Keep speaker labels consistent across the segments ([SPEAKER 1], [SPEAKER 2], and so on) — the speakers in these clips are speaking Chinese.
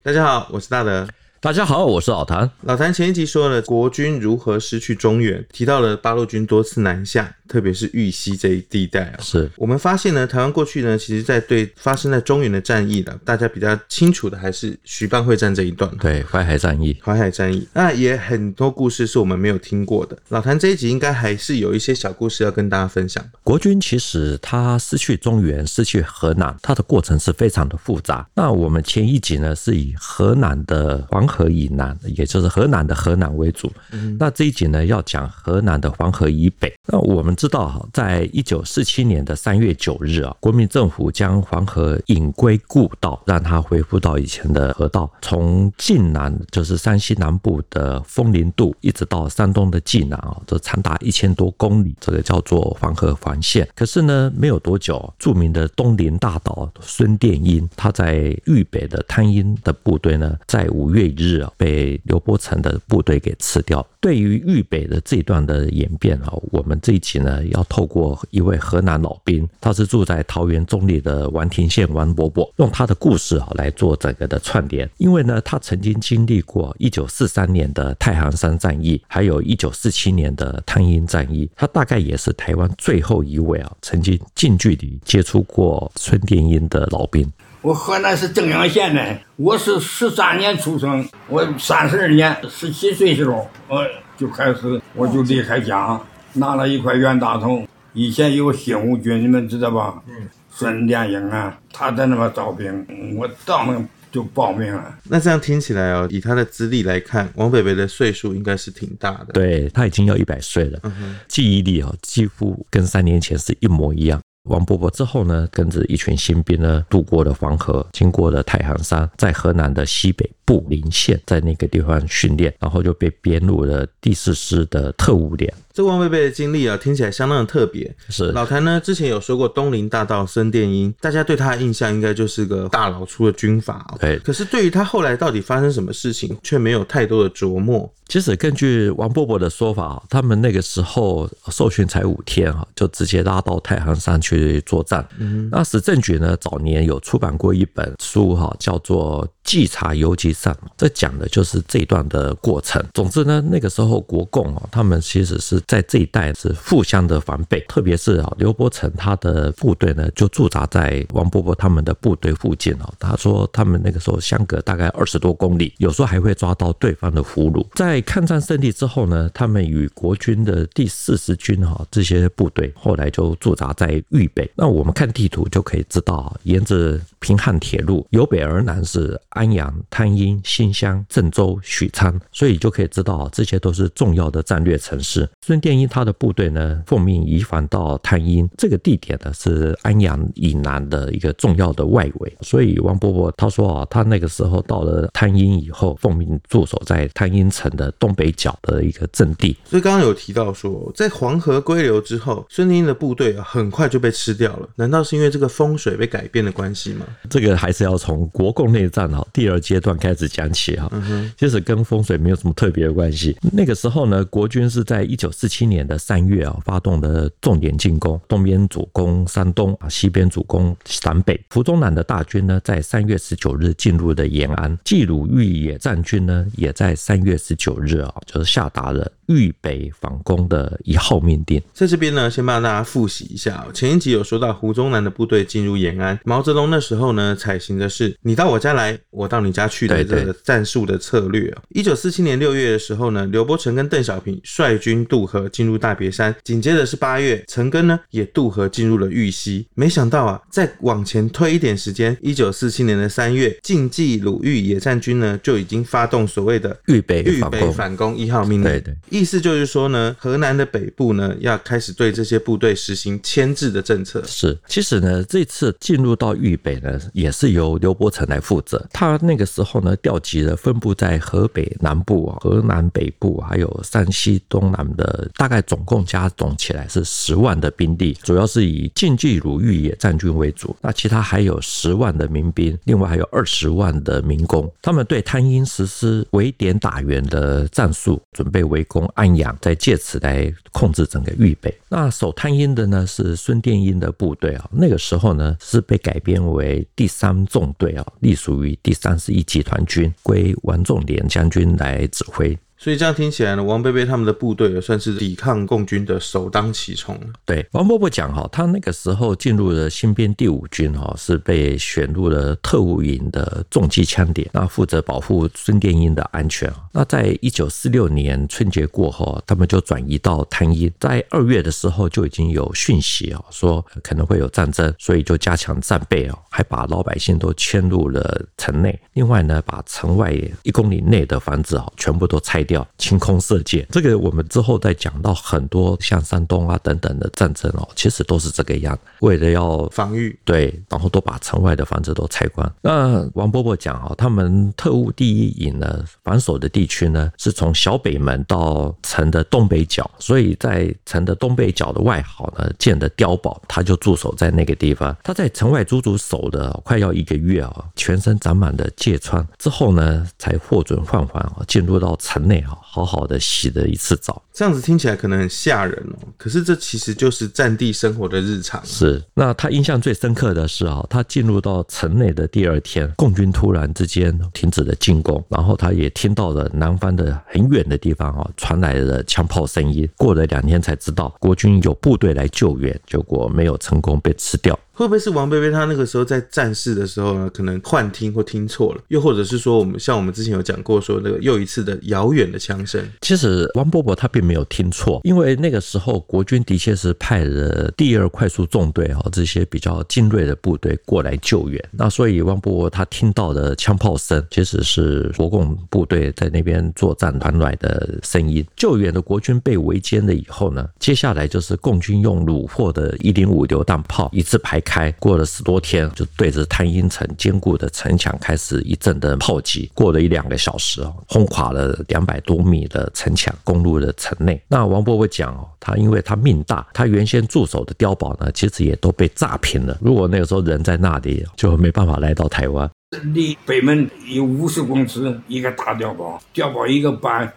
[SPEAKER 1] 大家好，我是大德。
[SPEAKER 2] 大家好，我是老谭。
[SPEAKER 1] 老谭前一集说了国军如何失去中原，提到了八路军多次南下，特别是玉溪这一地带啊。
[SPEAKER 2] 是
[SPEAKER 1] 我们发现呢，台湾过去呢，其实在对发生在中原的战役了，大家比较清楚的还是徐蚌会战这一段。
[SPEAKER 2] 对，淮海战役，
[SPEAKER 1] 淮海战役，那也很多故事是我们没有听过的。老谭这一集应该还是有一些小故事要跟大家分享。
[SPEAKER 2] 国军其实他失去中原，失去河南，它的过程是非常的复杂。那我们前一集呢，是以河南的黄河以南。也就是河南的河南为主，那这一集呢，要讲河南的黄河以北。那我们知道哈，在一九四七年的三月九日啊，国民政府将黄河引归故道，让它恢复到以前的河道，从晋南就是山西南部的枫林渡，一直到山东的济南啊，这长达一千多公里，这个叫做黄河环线。可是呢，没有多久，著名的东林大岛孙殿英，他在豫北的汤阴的部队呢，在五月一日啊，被刘伯承的部队给吃掉。对于豫北的这段的演变啊，我们这一集呢呃要透过一位河南老兵，他是住在桃园中坜的王庭宪王伯伯，用他的故事啊来做整个的串联。因为呢，他曾经经历过一九四三年的太行山战役，还有一九四七年的汤阴战役。他大概也是台湾最后一位啊，曾经近距离接触过孙殿英的老兵。
[SPEAKER 3] 我河南是正阳县的，我是十三年出生，我三十二年十七岁时候，我就开始我就离开家，拿了一块袁大头。以前有新五军，你们知道吧？嗯。孙殿英啊，他在那边招兵，我当了就报名了。
[SPEAKER 1] 那这样听起来哦，以他的资历来看，王伯伯的岁数应该是挺大的。
[SPEAKER 2] 对，他已经要一百岁了，嗯，记忆力哦几乎跟三年前是一模一样。王伯伯之后呢，跟着一群新兵呢，渡过了黄河，经过了太行山，在河南的西北部临县，在那个地方训练，然后就被编入了第四师的特务连。
[SPEAKER 1] 这王贝贝的经历啊，听起来相当的特别。
[SPEAKER 2] 是
[SPEAKER 1] 老谭呢，之前有说过东林大盗孙殿英，大家对他的印象应该就是个大老粗的军阀。
[SPEAKER 2] 对，
[SPEAKER 1] 可是对于他后来到底发生什么事情，却没有太多的琢磨。
[SPEAKER 2] 其实根据王伯伯的说法，他们那个时候受训才五天哈，就直接拉到太行山去作战。嗯，那史政局呢，早年有出版过一本书哈，叫做《稽查游击战》，这讲的就是这段的过程。总之呢，那个时候国共啊，他们其实是。在这一带是互相的防备，特别是啊，刘伯承他的部队呢，就驻扎在王伯伯他们的部队附近哦。他说他们那个时候相隔大概二十多公里，有时候还会抓到对方的俘虏。在抗战胜利之后呢，他们与国军的第四十军哈这些部队后来就驻扎在豫北。那我们看地图就可以知道，沿着平汉铁路由北而南是安阳、汤阴、新乡、郑州、许昌，所以就可以知道这些都是重要的战略城市。孙殿英他的部队呢，奉命移防到汤阴这个地点呢，是安阳以南的一个重要的外围。所以王伯伯他说啊，他那个时候到了汤阴以后，奉命驻守在汤阴城的东北角的一个阵地。
[SPEAKER 1] 所以刚刚有提到说，在黄河归流之后，孙殿英的部队啊，很快就被吃掉了。难道是因为这个风水被改变的关系吗？
[SPEAKER 2] 这个还是要从国共内战哈第二阶段开始讲起哈。其实跟风水没有什么特别的关系。那个时候呢，国军是在一九四七年的三月啊，发动的重点进攻，东边主攻山东啊，西边主攻陕北。胡宗南的大军呢，在三月十九日进入了延安。冀鲁豫野战军呢，也在三月十九日啊，就是下达了豫北反攻的一号命令。
[SPEAKER 1] 在这边呢，先帮大家复习一下，前一集有说到胡宗南的部队进入延安，毛泽东那时候呢，采行的是你到我家来，我到你家去的这个战术的策略。一九四七年六月的时候呢，刘伯承跟邓小平率军渡河进入大别山，紧接着是八月，陈赓呢也渡河进入了玉溪。没想到啊，再往前推一点时间，一九四七年的三月，晋冀鲁豫野战军呢就已经发动所谓的
[SPEAKER 2] 豫北
[SPEAKER 1] 豫北反攻一号命令。
[SPEAKER 2] 对对，
[SPEAKER 1] 意思就是说呢，河南的北部呢要开始对这些部队实行牵制的政策。
[SPEAKER 2] 是，其实呢，这次进入到豫北呢，也是由刘伯承来负责。他那个时候呢，调集了分布在河北南部啊、河南北部，还有山西东南的，大概总共加总起来是十万的兵力，主要是以晋冀鲁豫野战军为主。那其他还有十万的民兵，另外还有二十万的民工。他们对汤阴实施围点打援的战术，准备围攻按养，再借此来控制整个预备。那守汤阴的呢是孙殿英的部队啊，那个时候呢是被改编为第三纵队啊，隶属于第三十一集团军，归王仲廉将军来指挥。
[SPEAKER 1] 所以这样听起来呢，王伯伯他们的部队也算是抵抗共军的首当其冲。
[SPEAKER 2] 对，王伯伯讲哈，他那个时候进入了新编第五军哈，是被选入了特务营的重机枪点，那负责保护孙殿英的安全。那在一九四六年春节过后，他们就转移到汤阴，在二月的时候就已经有讯息啊，说可能会有战争，所以就加强战备啊，还把老百姓都迁入了城内。另外呢，把城外一公里内的房子啊，全部都拆。掉清空色戒，这个我们之后再讲到很多像山东啊等等的战争哦，其实都是这个样，为了要
[SPEAKER 1] 防御，
[SPEAKER 2] 对，然后都把城外的房子都拆光。那王伯伯讲啊，他们特务第一营呢，防守的地区呢，是从小北门到城的东北角，所以在城的东北角的外壕呢，建的碉堡，他就驻守在那个地方。他在城外足足守了快要一个月啊，全身长满了疥疮，之后呢，才获准换防啊，进入到城内。你好好好的洗了一次澡，
[SPEAKER 1] 这样子听起来可能很吓人哦。可是这其实就是战地生活的日常。
[SPEAKER 2] 是，那他印象最深刻的是啊，他进入到城内的第二天，共军突然之间停止了进攻，然后他也听到了南方的很远的地方啊传来了枪炮声音。过了两天才知道国军有部队来救援，结果没有成功，被吃掉。
[SPEAKER 1] 会不会是王贝贝他那个时候在战事的时候呢，可能幻听或听错了，又或者是说我们像我们之前有讲过说那个又一次的遥远的枪声。
[SPEAKER 2] 其实王伯伯他并没有听错，因为那个时候国军的确是派了第二快速纵队啊这些比较精锐的部队过来救援。那所以王伯伯他听到的枪炮声，其实是国共部队在那边作战团来的声音。救援的国军被围歼了以后呢，接下来就是共军用虏获的一零五榴弹炮一字排开，过了十多天，就对着汤阴城坚固的城墙开始一阵的炮击。过了一两个小时哦，轰垮了两百多米的城墙，攻入了城内。那王伯伯讲哦，他因为他命大，他原先驻守的碉堡呢，其实也都被炸平了。如果那个时候人在那里，就没办法来到台湾。
[SPEAKER 3] 离北门有五十公尺，一个大碉堡，碉堡一个班，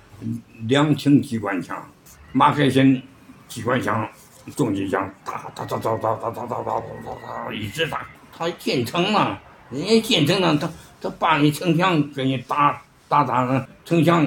[SPEAKER 3] 两挺机关枪，马克沁机关枪。重机枪打打打打打打打打打打打，一直打。他进城了，人家进城了，他他把你城墙给你打打打，城墙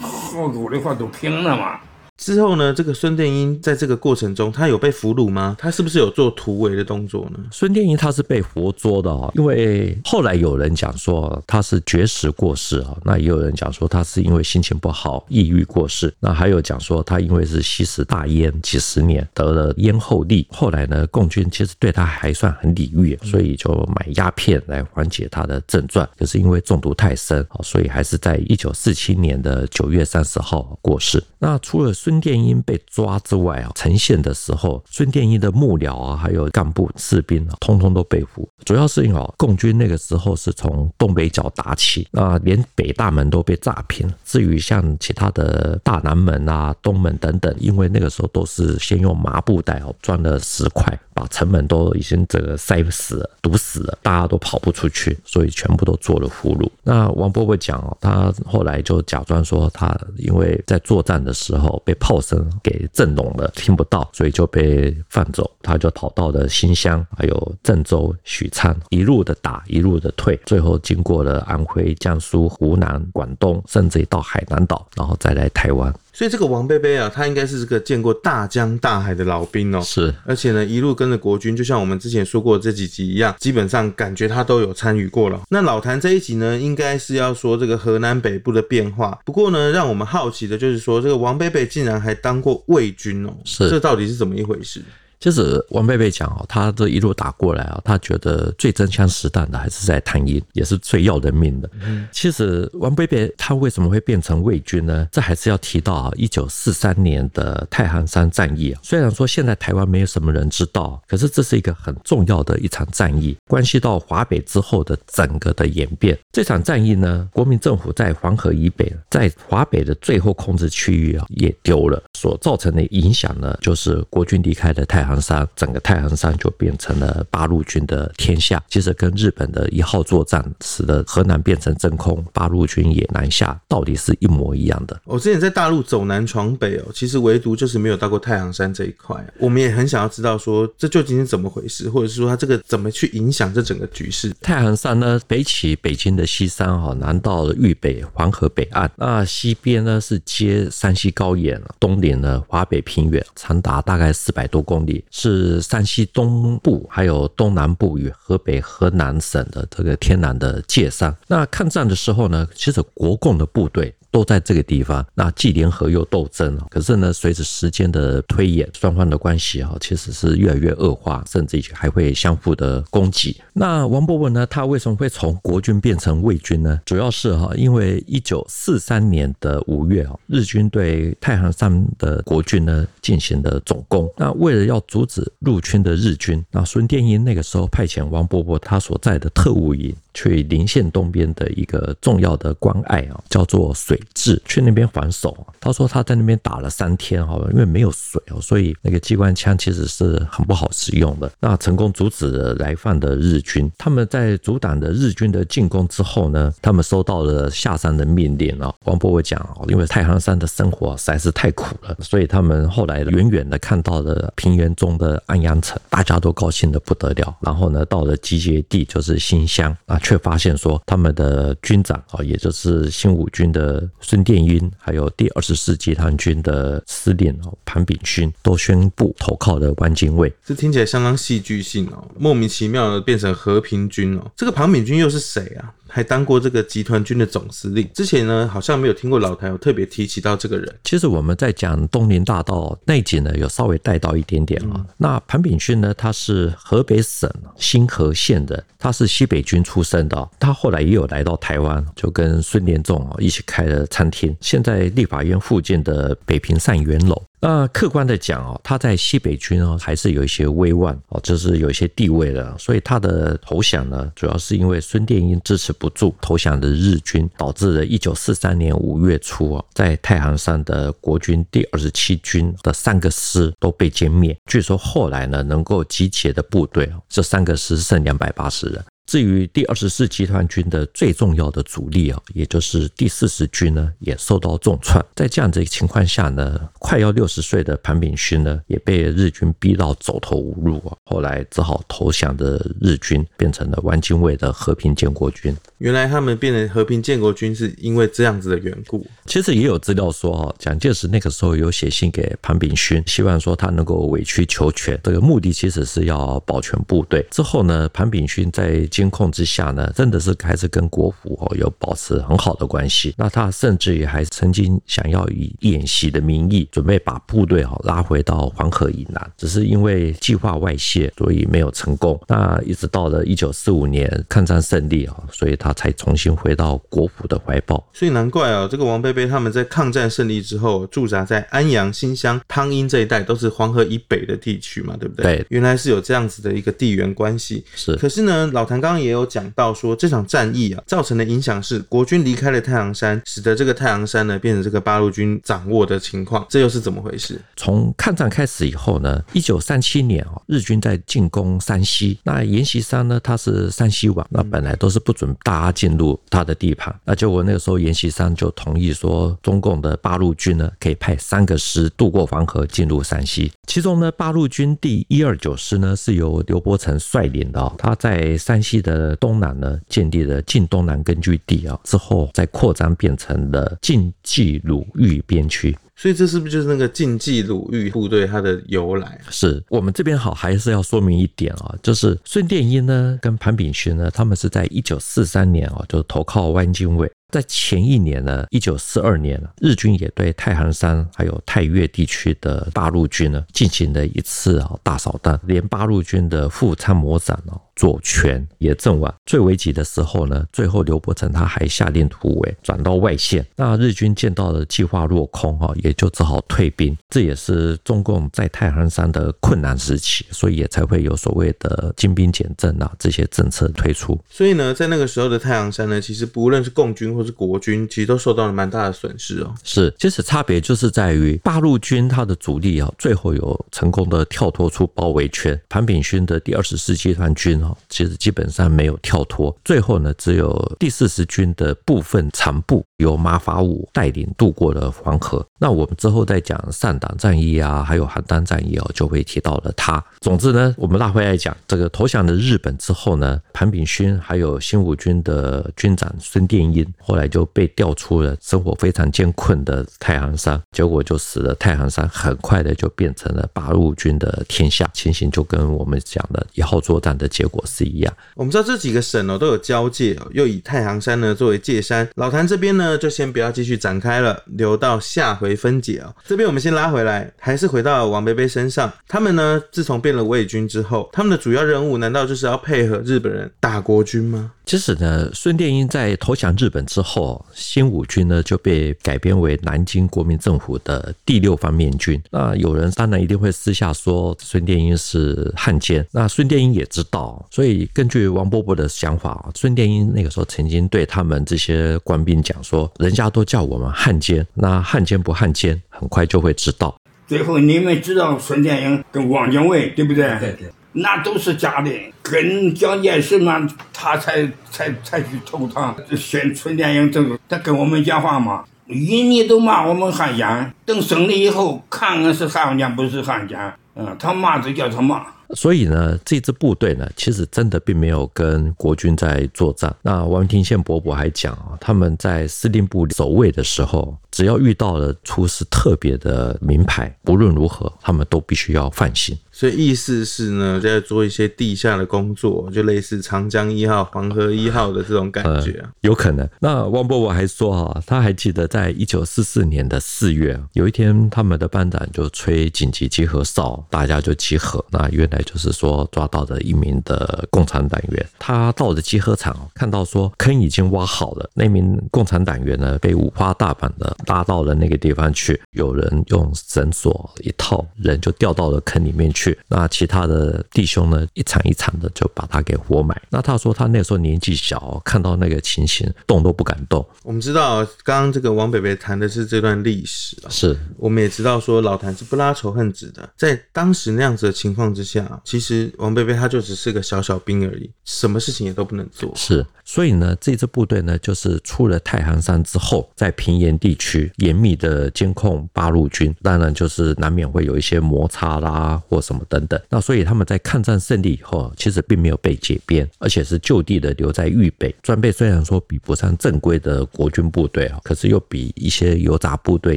[SPEAKER 3] 好多的话都平了嘛。
[SPEAKER 1] 之后呢，这个孙殿英在这个过程中，他有被俘虏吗？他是不是有做突围的动作呢？
[SPEAKER 2] 孙殿英他是被活捉的啊，因为后来有人讲说他是绝食过世啊，那也有人讲说他是因为心情不好抑郁过世，那还有讲说他因为是吸食大烟几十年得了烟后痢，后来呢，共军其实对他还算很礼遇，所以就买鸦片来缓解他的症状，可是因为中毒太深啊，所以还是在一九四七年的九月三十号过世。那除了孙殿英被抓之外啊，呈现的时候，孙殿英的幕僚啊，还有干部士兵啊，通通都被俘。主要是因为共军那个时候是从东北角打起，那连北大门都被炸平。至于像其他的大南门啊、东门等等，因为那个时候都是先用麻布袋哦装了石块，把城门都已经这个塞死了、堵死了，大家都跑不出去，所以全部都做了俘虏。那王伯伯讲哦，他后来就假装说他因为在作战的时候被炮声给震聋了，听不到，所以就被放走。他就跑到了新乡，还有郑州、许昌，一路的打，一路的退，最后经过了安徽、江苏、湖南、广东，甚至到海南岛，然后再来台湾。
[SPEAKER 1] 所以这个王贝贝啊，他应该是这个见过大江大海的老兵哦。
[SPEAKER 2] 是，
[SPEAKER 1] 而且呢，一路跟着国军，就像我们之前说过的这几集一样，基本上感觉他都有参与过了。那老谭这一集呢，应该是要说这个河南北部的变化。不过呢，让我们好奇的就是说，这个王贝贝竟然还当过魏军哦，
[SPEAKER 2] 是，
[SPEAKER 1] 这到底是怎么一回事？
[SPEAKER 2] 其实王贝贝讲哦，他这一路打过来啊，他觉得最真枪实弹的还是在汤阴，也是最要人命的。其实王贝贝他为什么会变成魏军呢？这还是要提到啊，一九四三年的太行山战役啊。虽然说现在台湾没有什么人知道，可是这是一个很重要的一场战役，关系到华北之后的整个的演变。这场战役呢，国民政府在黄河以北，在华北的最后控制区域啊，也丢了，所造成的影响呢，就是国军离开了太行山，整个太行山就变成了八路军的天下。接着跟日本的一号作战使得河南变成真空，八路军也南下，到底是一模一样的。
[SPEAKER 1] 我之前在大陆走南闯北哦，其实唯独就是没有到过太行山这一块。我们也很想要知道说，这究竟是怎么回事，或者是说它这个怎么去影响这整个局势？
[SPEAKER 2] 太行山呢，北起北京的西山哈，南到了豫北黄河北岸，那西边呢是接山西高原，东临呢华北平原，长达大概四百多公里，是山西东部还有东南部与河北、河南省的这个天然的界山。那抗战的时候呢，其实国共的部队。都在这个地方，那既联合又斗争。可是呢，随着时间的推演，双方的关系哈，其实是越来越恶化，甚至还会相互的攻击。那王伯文呢，他为什么会从国军变成伪军呢？主要是哈，因为一九四三年的五月啊，日军对太行山的国军呢进行了总攻。那为了要阻止入侵的日军，那孙殿英那个时候派遣王伯伯他所在的特务营。去临县东边的一个重要的关隘啊，叫做水治，去那边还手。他说他在那边打了三天哈，因为没有水哦，所以那个机关枪其实是很不好使用的。那成功阻止了来犯的日军。他们在阻挡了日军的进攻之后呢，他们收到了下山的命令啊。王伯伯讲哦，因为太行山的生活实在是太苦了，所以他们后来远远的看到了平原中的安阳城，大家都高兴的不得了。然后呢，到了集结地就是新乡啊。却发现说，他们的军长啊，也就是新五军的孙殿英，还有第二十四集团军的司令哦庞炳勋，都宣布投靠了汪精卫。
[SPEAKER 1] 这听起来相当戏剧性哦，莫名其妙的变成和平军哦。这个庞炳军又是谁啊？还当过这个集团军的总司令。之前呢，好像没有听过老谭有特别提起到这个人。
[SPEAKER 2] 其实我们在讲东林大道那集呢，有稍微带到一点点啊。嗯、那潘炳勋呢，他是河北省新河县的，他是西北军出身的。他后来也有来到台湾，就跟孙连仲一起开了餐厅，现在立法院附近的北平善元楼。那客观的讲哦，他在西北军哦还是有一些威望哦，就是有一些地位的，所以他的投降呢，主要是因为孙殿英支持不住投降的日军，导致了一九四三年五月初啊，在太行山的国军第二十七军的三个师都被歼灭。据说后来呢，能够集结的部队哦，这三个师剩两百八十人。至于第二十四集团军的最重要的主力啊，也就是第四十军呢，也受到重创。在这样的情况下呢，快要六十岁的庞炳勋呢，也被日军逼到走投无路啊。后来只好投降的日军，变成了汪精卫的和平建国军。
[SPEAKER 1] 原来他们变成和平建国军是因为这样子的缘故。
[SPEAKER 2] 其实也有资料说啊，蒋介石那个时候有写信给庞炳勋，希望说他能够委曲求全。这个目的其实是要保全部队。之后呢，庞炳勋在监控之下呢，真的是还是跟国府哦有保持很好的关系。那他甚至于还曾经想要以演习的名义，准备把部队哦拉回到黄河以南，只是因为计划外泄，所以没有成功。那一直到了一九四五年抗战胜利啊，所以他才重新回到国府的怀抱。
[SPEAKER 1] 所以难怪啊，这个王贝贝他们在抗战胜利之后驻扎在安阳、新乡、汤阴这一带，都是黄河以北的地区嘛，对不对？
[SPEAKER 2] 对，
[SPEAKER 1] 原来是有这样子的一个地缘关系。
[SPEAKER 2] 是，
[SPEAKER 1] 可是呢，老谭刚刚也有。讲到说这场战役啊，造成的影响是国军离开了太行山，使得这个太行山呢变成这个八路军掌握的情况，这又是怎么回事？
[SPEAKER 2] 从抗战开始以后呢，一九三七年啊，日军在进攻山西，那阎锡山呢，他是山西王，那本来都是不准大家进入他的地盘，那结果那个时候阎锡山就同意说，中共的八路军呢可以派三个师渡过黄河进入山西，其中呢八路军第一二九师呢是由刘伯承率领的，他在山西的。东南呢，建立了晋东南根据地啊，之后再扩张变成了晋冀鲁豫边区。
[SPEAKER 1] 所以这是不是就是那个晋冀鲁豫部队它的由来？
[SPEAKER 2] 是我们这边好还是要说明一点啊，就是孙殿英呢跟潘炳勋呢，他们是在一九四三年啊就投靠汪精卫。在前一年呢，一九四二年，日军也对太行山还有太岳地区的八路军呢进行了一次啊大扫荡，连八路军的副参谋长哦左权也阵亡。最危急的时候呢，最后刘伯承他还下令突围，转到外线。那日军见到了计划落空哈，也就只好退兵。这也是中共在太行山的困难时期，所以也才会有所谓的精兵简政啊这些政策推出。
[SPEAKER 1] 所以呢，在那个时候的太行山呢，其实不论是共军或是国军，其实都受到了蛮大的损失哦。
[SPEAKER 2] 是，其实差别就是在于八路军它的主力啊，最后有成功的跳脱出包围圈。潘炳勋的第二十四集团军其实基本上没有跳脱，最后呢，只有第四十军的部分残部由马法五带领渡过了黄河。那我们之后再讲上党战役啊，还有邯郸战役哦，就会提到了他。总之呢，我们拉回来讲这个投降了日本之后呢，庞炳勋还有新五军的军长孙殿英，后来就被调出了生活非常艰困的太行山，结果就使得太行山很快的就变成了八路军的天下，情形就跟我们讲的一号作战的结果我是一样。
[SPEAKER 1] 我们知道这几个省哦都有交界哦，又以太行山呢作为界山，老谭这边呢就先不要继续展开了，留到下回分解哦。这边我们先拉回来，还是回到王贝贝身上，他们呢自从变了伪军之后，他们的主要任务难道就是要配合日本人打国军吗？
[SPEAKER 2] 其实呢，孙殿英在投降日本之后，新五军呢就被改编为南京国民政府的第六方面军。那有人当然一定会私下说孙殿英是汉奸，那孙殿英也知道，所以根据王伯伯的想法，孙殿英那个时候曾经对他们这些官兵讲说：“人家都叫我们汉奸，那汉奸不汉奸，很快就会知道。”
[SPEAKER 3] 最后你们知道孙殿英跟汪精卫对不对？对对。那都是假的，跟蒋介石嘛，他才才才去投他，选孙殿英这个，他跟我们讲话嘛，印尼都骂我们汉奸，等胜利以后看看是汉奸不是汉奸，嗯，他骂就叫他骂。
[SPEAKER 2] 所以呢，这支部队呢，其实真的并没有跟国军在作战。那王庭宪伯伯还讲啊，他们在司令部守卫的时候，只要遇到了出示特别的名牌，不论如何，他们都必须要放行。
[SPEAKER 1] 所以意思是呢，在做一些地下的工作，就类似长江一号、黄河一号的这种感觉啊，
[SPEAKER 2] 呃、有可能。那汪伯伯还说哈，他还记得在一九四四年的四月，有一天他们的班长就吹紧急集合哨，大家就集合。那原来就是说抓到了一名的共产党员，他到了集合场，看到说坑已经挖好了，那名共产党员呢被五花大绑的拉到了那个地方去，有人用绳索一套，人就掉到了坑里面去。那其他的弟兄呢，一场一场的就把他给活埋。那他说他那时候年纪小，看到那个情形，动都不敢动。
[SPEAKER 1] 我们知道，刚刚这个王北北谈的是这段历史，
[SPEAKER 2] 是
[SPEAKER 1] 我们也知道说老谭是不拉仇恨值的。在当时那样子的情况之下，其实王北北他就只是个小小兵而已，什么事情也都不能做。
[SPEAKER 2] 是。所以呢，这支部队呢，就是出了太行山之后，在平原地区严密的监控八路军，当然就是难免会有一些摩擦啦，或什么等等。那所以他们在抗战胜利以后，其实并没有被解编，而且是就地的留在豫北。装备虽然说比不上正规的国军部队啊，可是又比一些游杂部队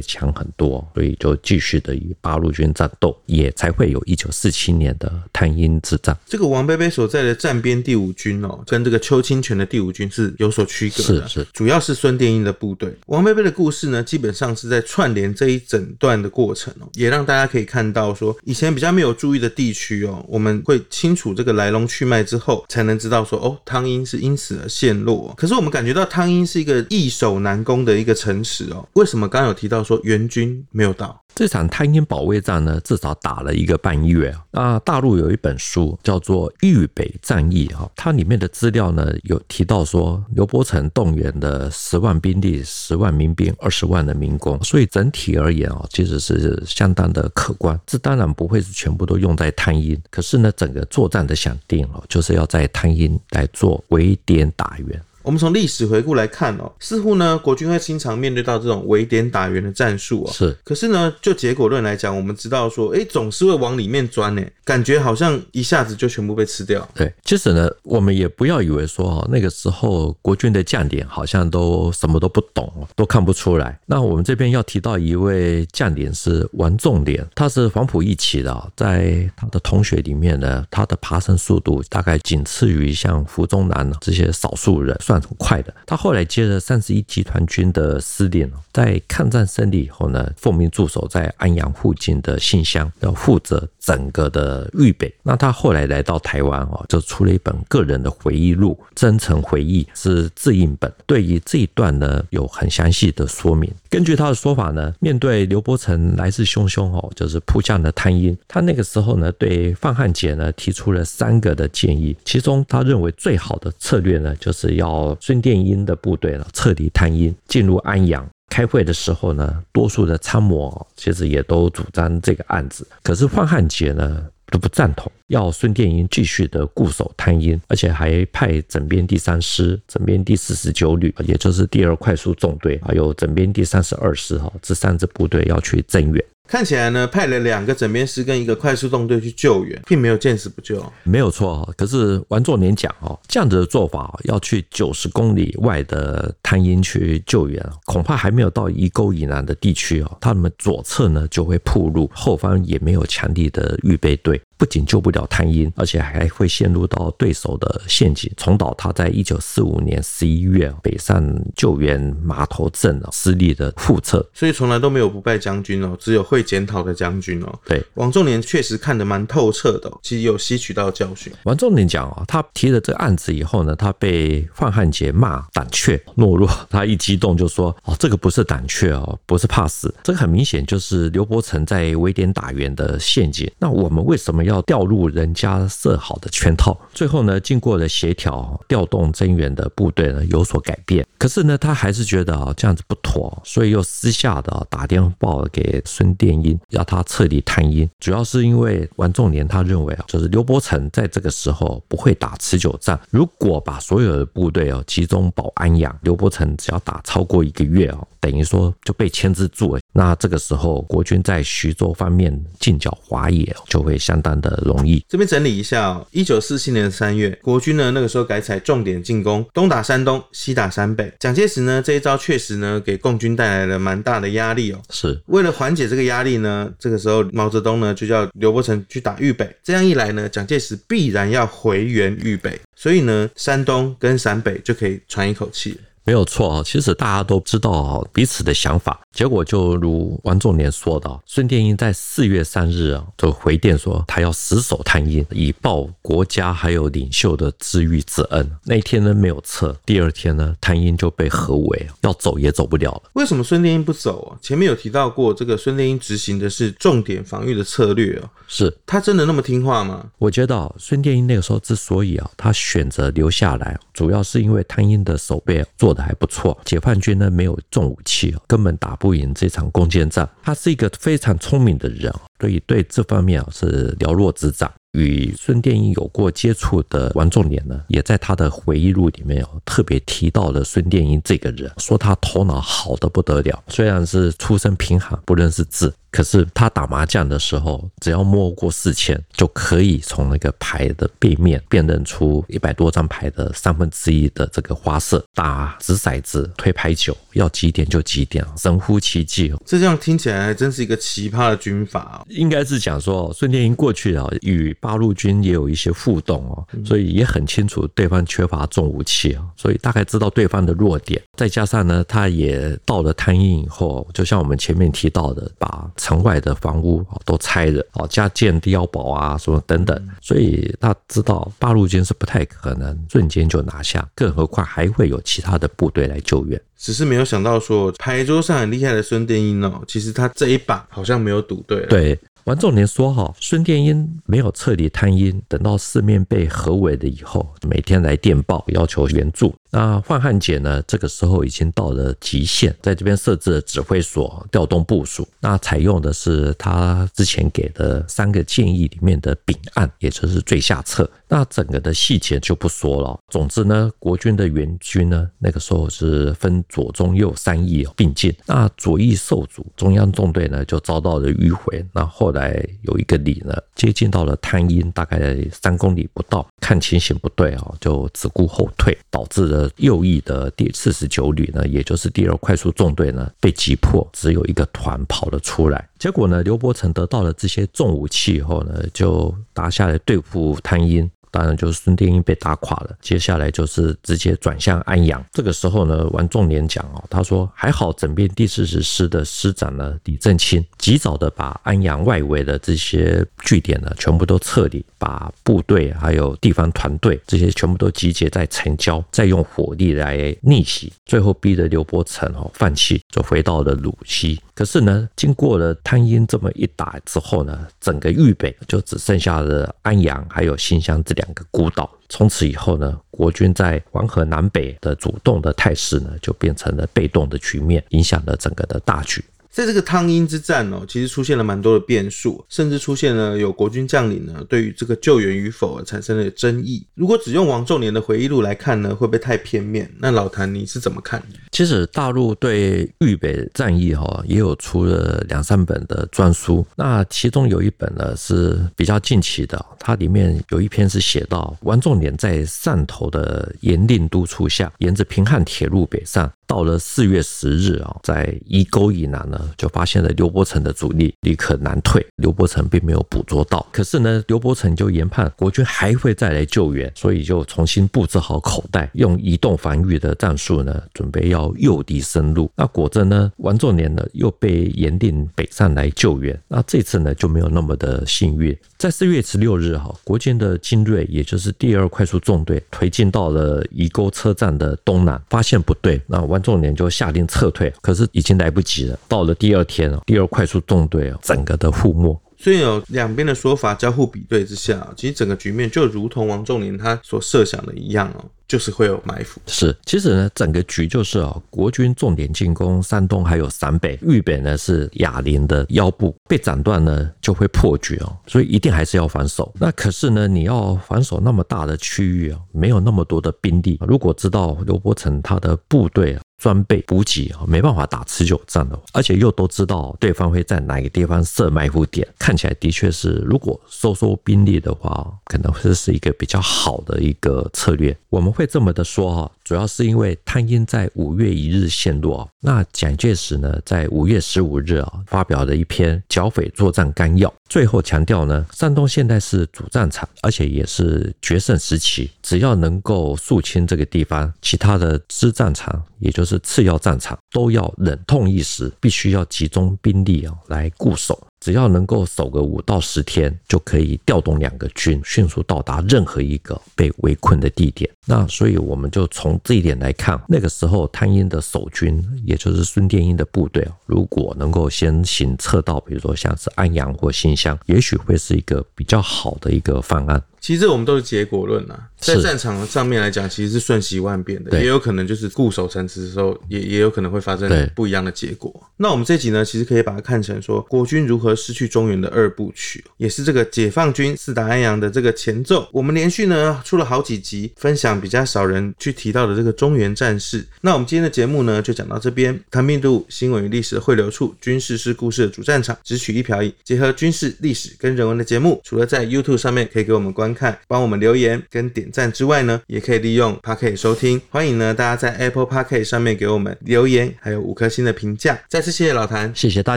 [SPEAKER 2] 强很多，所以就继续的与八路军战斗，也才会有一九四七年的汤阴之战。
[SPEAKER 1] 这个王贝贝所在的战边第五军哦，跟这个邱清泉的第五军是有所区隔的，是是，主要是孙殿英的部队。王贝贝的故事呢，基本上是在串联这一整段的过程哦，也让大家可以看到说，以前比较没有注意的地区哦，我们会清楚这个来龙去脉之后，才能知道说，哦，汤阴是因此而陷落。可是我们感觉到汤阴是一个易守难攻的一个城池哦，为什么刚刚有提到说援军没有到？
[SPEAKER 2] 这场汤阴保卫战呢，至少打了一个半月。那大陆有一本书叫做《豫北战役》哈，它里面的资料呢有提到说，刘伯承动员的十万兵力、十万民兵、二十万万的民工，所以整体而言啊，其实是相当的可观。这当然不会是全部都用在汤阴，可是呢，整个作战的想定哦，就是要在汤阴来做围点打援。
[SPEAKER 1] 我们从历史回顾来看哦，似乎呢国军会经常面对到这种围点打援的战术哦。
[SPEAKER 2] 是，
[SPEAKER 1] 可是呢，就结果论来讲，我们知道说，哎，总是会往里面钻呢，感觉好像一下子就全部被吃掉。
[SPEAKER 2] 对，其实呢，我们也不要以为说哦，那个时候国军的将领好像都什么都不懂，都看不出来。那我们这边要提到一位将领是王仲廉，他是黄埔一期的，在他的同学里面呢，他的爬升速度大概仅次于像胡宗南这些少数人。算很快的。他后来接了三十一集团军的司令，在抗战胜利以后呢，奉命驻守在安阳附近的信箱，要负责整个的预备。那他后来来到台湾哦，就出了一本个人的回忆录《真诚回忆》，是自印本。对于这一段呢，有很详细的说明。根据他的说法呢，面对刘伯承来势汹汹哦，就是扑向的汤阴，他那个时候呢，对范汉杰呢提出了三个的建议，其中他认为最好的策略呢，就是要孙殿英的部队呢撤离汤阴，进入安阳。开会的时候呢，多数的参谋其实也都主张这个案子，可是范汉杰呢都不赞同，要孙殿英继续的固守滩阴，而且还派整编第三师、整编第四十九旅，也就是第二快速纵队，还有整编第三十二师哈，这三支部队要去增援。
[SPEAKER 1] 看起来呢，派了两个整编师跟一个快速纵队去救援，并没有见死不救。
[SPEAKER 2] 没有错，可是王作年讲哦，这样子的做法要去九十公里外的滩阴去救援，恐怕还没有到一沟以南的地区哦，他们左侧呢就会铺路，后方也没有强力的预备队。不仅救不了贪阴，而且还会陷入到对手的陷阱，重蹈他在一九四五年十一月北上救援码头镇失利的覆辙。
[SPEAKER 1] 所以从来都没有不败将军哦，只有会检讨的将军哦。
[SPEAKER 2] 对，
[SPEAKER 1] 王仲年确实看得蛮透彻的，其实有吸取到教训。
[SPEAKER 2] 王仲年讲啊，他提了这个案子以后呢，他被范汉杰骂胆怯懦弱，他一激动就说：“哦，这个不是胆怯哦，不是怕死，这个很明显就是刘伯承在围点打援的陷阱。那我们为什么要？”要掉入人家设好的圈套，最后呢，经过了协调，调动增援的部队呢有所改变。可是呢，他还是觉得啊这样子不妥，所以又私下的打电报给孙殿英，要他彻底探阴。主要是因为王仲年他认为啊，就是刘伯承在这个时候不会打持久战，如果把所有的部队哦集中保安阳，刘伯承只要打超过一个月哦，等于说就被牵制住了。那这个时候国军在徐州方面进剿华野就会相当的容易。
[SPEAKER 1] 这边整理一下哦，一九四七年的三月，国军呢那个时候改采重点进攻，东打山东，西打山北。蒋介石呢这一招确实呢给共军带来了蛮大的压力哦。
[SPEAKER 2] 是
[SPEAKER 1] 为了缓解这个压力呢，这个时候毛泽东呢就叫刘伯承去打豫北。这样一来呢，蒋介石必然要回援豫北，所以呢山东跟陕北就可以喘一口气。
[SPEAKER 2] 没有错啊，其实大家都知道彼此的想法，结果就如王仲年说的，孙殿英在四月三日啊就回电说他要死守汤阴，以报国家还有领袖的知遇之恩。那一天呢没有撤，第二天呢汤阴就被合围，要走也走不了了。
[SPEAKER 1] 为什么孙殿英不走啊？前面有提到过，这个孙殿英执行的是重点防御的策略哦，
[SPEAKER 2] 是
[SPEAKER 1] 他真的那么听话吗？
[SPEAKER 2] 我觉得孙殿英那个时候之所以啊他选择留下来，主要是因为汤阴的守备做。做的还不错，解放军呢没有重武器，根本打不赢这场攻坚战。他是一个非常聪明的人，所以对这方面啊是了若指掌。与孙殿英有过接触的王仲年呢，也在他的回忆录里面有特别提到了孙殿英这个人，说他头脑好得不得了，虽然是出身贫寒，不认识字。可是他打麻将的时候，只要摸过四千，就可以从那个牌的背面辨认出一百多张牌的三分之一的这个花色。打掷骰子、推牌九，要几点就几点，神乎其技。
[SPEAKER 1] 这这样听起来还真是一个奇葩的军阀哦。
[SPEAKER 2] 应该是讲说，孙殿英过去啊，与八路军也有一些互动哦，所以也很清楚对方缺乏重武器啊，所以大概知道对方的弱点。再加上呢，他也到了汤阴以后，就像我们前面提到的，把城外的房屋都拆了，哦，加建碉堡啊，什么等等，所以他知道八路军是不太可能瞬间就拿下，更何况还会有其他的部队来救援。
[SPEAKER 1] 只是没有想到说牌桌上很厉害的孙殿英哦，其实他这一把好像没有赌对。
[SPEAKER 2] 对。王仲年说：“哈，孙殿英没有撤离汤阴，等到四面被合围了以后，每天来电报要求援助。那范汉杰呢？这个时候已经到了极限，在这边设置了指挥所，调动部署。那采用的是他之前给的三个建议里面的丙案，也就是最下策。那整个的细节就不说了。总之呢，国军的援军呢，那个时候是分左、中、右三翼并进。那左翼受阻，中央纵队呢就遭到了迂回。那后来有一个旅呢，接近到了滩阴，大概三公里不到，看情形不对啊，就只顾后退，导致了右翼的第四十九旅呢，也就是第二快速纵队呢，被击破，只有一个团跑了出来。结果呢，刘伯承得到了这些重武器以后呢，就打下来对付滩阴。当然就是孙殿英被打垮了。接下来就是直接转向安阳。这个时候呢，王仲廉讲哦，他说还好整编第四十师的师长呢李正清及早的把安阳外围的这些据点呢全部都撤离，把部队还有地方团队这些全部都集结在城郊，再用火力来逆袭，最后逼得刘伯承哦放弃，就回到了鲁西。可是呢，经过了汤阴这么一打之后呢，整个豫北就只剩下了安阳还有新乡这两两个孤岛。从此以后呢，国军在黄河南北的主动的态势呢，就变成了被动的局面，影响了整个的大局。
[SPEAKER 1] 在这个汤阴之战哦，其实出现了蛮多的变数，甚至出现了有国军将领呢对于这个救援与否产生了争议。如果只用王仲年的回忆录来看呢，会不会太片面？那老谭你是怎么看？
[SPEAKER 2] 其实大陆对豫北战役哈也有出了两三本的专书，那其中有一本呢是比较近期的，它里面有一篇是写到王仲年在汕头的严令督促下，沿着平汉铁路北上。到了四月十日啊，在颐沟以南呢，就发现了刘伯承的主力立刻南退。刘伯承并没有捕捉到，可是呢，刘伯承就研判国军还会再来救援，所以就重新布置好口袋，用移动防御的战术呢，准备要诱敌深入。那果真呢，王仲年呢又被严令北上来救援。那这次呢就没有那么的幸运。在四月十六日哈，国军的精锐，也就是第二快速纵队推进到了宜沟车站的东南，发现不对，那王仲连就下令撤退，可是已经来不及了。到了第二天哦，第二快速纵队哦，整个的覆没。
[SPEAKER 1] 所以有两边的说法交互比对之下，其实整个局面就如同王仲林他所设想的一样哦。就是会有埋伏，
[SPEAKER 2] 是，其实呢，整个局就是啊，国军重点进攻山东还有陕北，豫北呢是哑铃的腰部，被斩断呢就会破局哦，所以一定还是要防守。那可是呢，你要防守那么大的区域啊，没有那么多的兵力，如果知道刘伯承他的部队啊。装备补给啊，没办法打持久战的，而且又都知道对方会在哪个地方设埋伏点，看起来的确是，如果收缩兵力的话，可能会是一个比较好的一个策略。我们会这么的说哈，主要是因为汤阴在五月一日陷落，那蒋介石呢，在五月十五日啊，发表了一篇剿匪作战纲要。最后强调呢，山东现在是主战场，而且也是决胜时期。只要能够肃清这个地方，其他的支战场，也就是次要战场，都要忍痛一时，必须要集中兵力啊来固守。只要能够守个五到十天，就可以调动两个军，迅速到达任何一个被围困的地点。那所以我们就从这一点来看，那个时候汤阴的守军，也就是孙殿英的部队，如果能够先行撤到，比如说像是安阳或新乡，也许会是一个比较好的一个方案。
[SPEAKER 1] 其实我们都是结果论啊，在战场上面来讲，其实是瞬息万变的，也有可能就是固守城池的时候，也也有可能会发生不一样的结果。那我们这集呢，其实可以把它看成说国军如何失去中原的二部曲，也是这个解放军四打安阳的这个前奏。我们连续呢出了好几集，分享比较少人去提到的这个中原战事。那我们今天的节目呢，就讲到这边。谈兵度，新闻与历史的汇流处，军事是故事的主战场，只取一瓢饮，结合军事、历史跟人文的节目。除了在 YouTube 上面可以给我们观看，帮我们留言跟点赞之外呢，也可以利用 Pocket 收听。欢迎呢大家在 Apple Pocket 上面给我们留言，还有五颗星的评价。再次谢谢老谭，
[SPEAKER 2] 谢谢大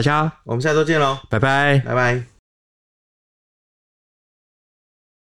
[SPEAKER 2] 家，
[SPEAKER 1] 我们下周见喽，
[SPEAKER 2] 拜拜，
[SPEAKER 1] 拜拜。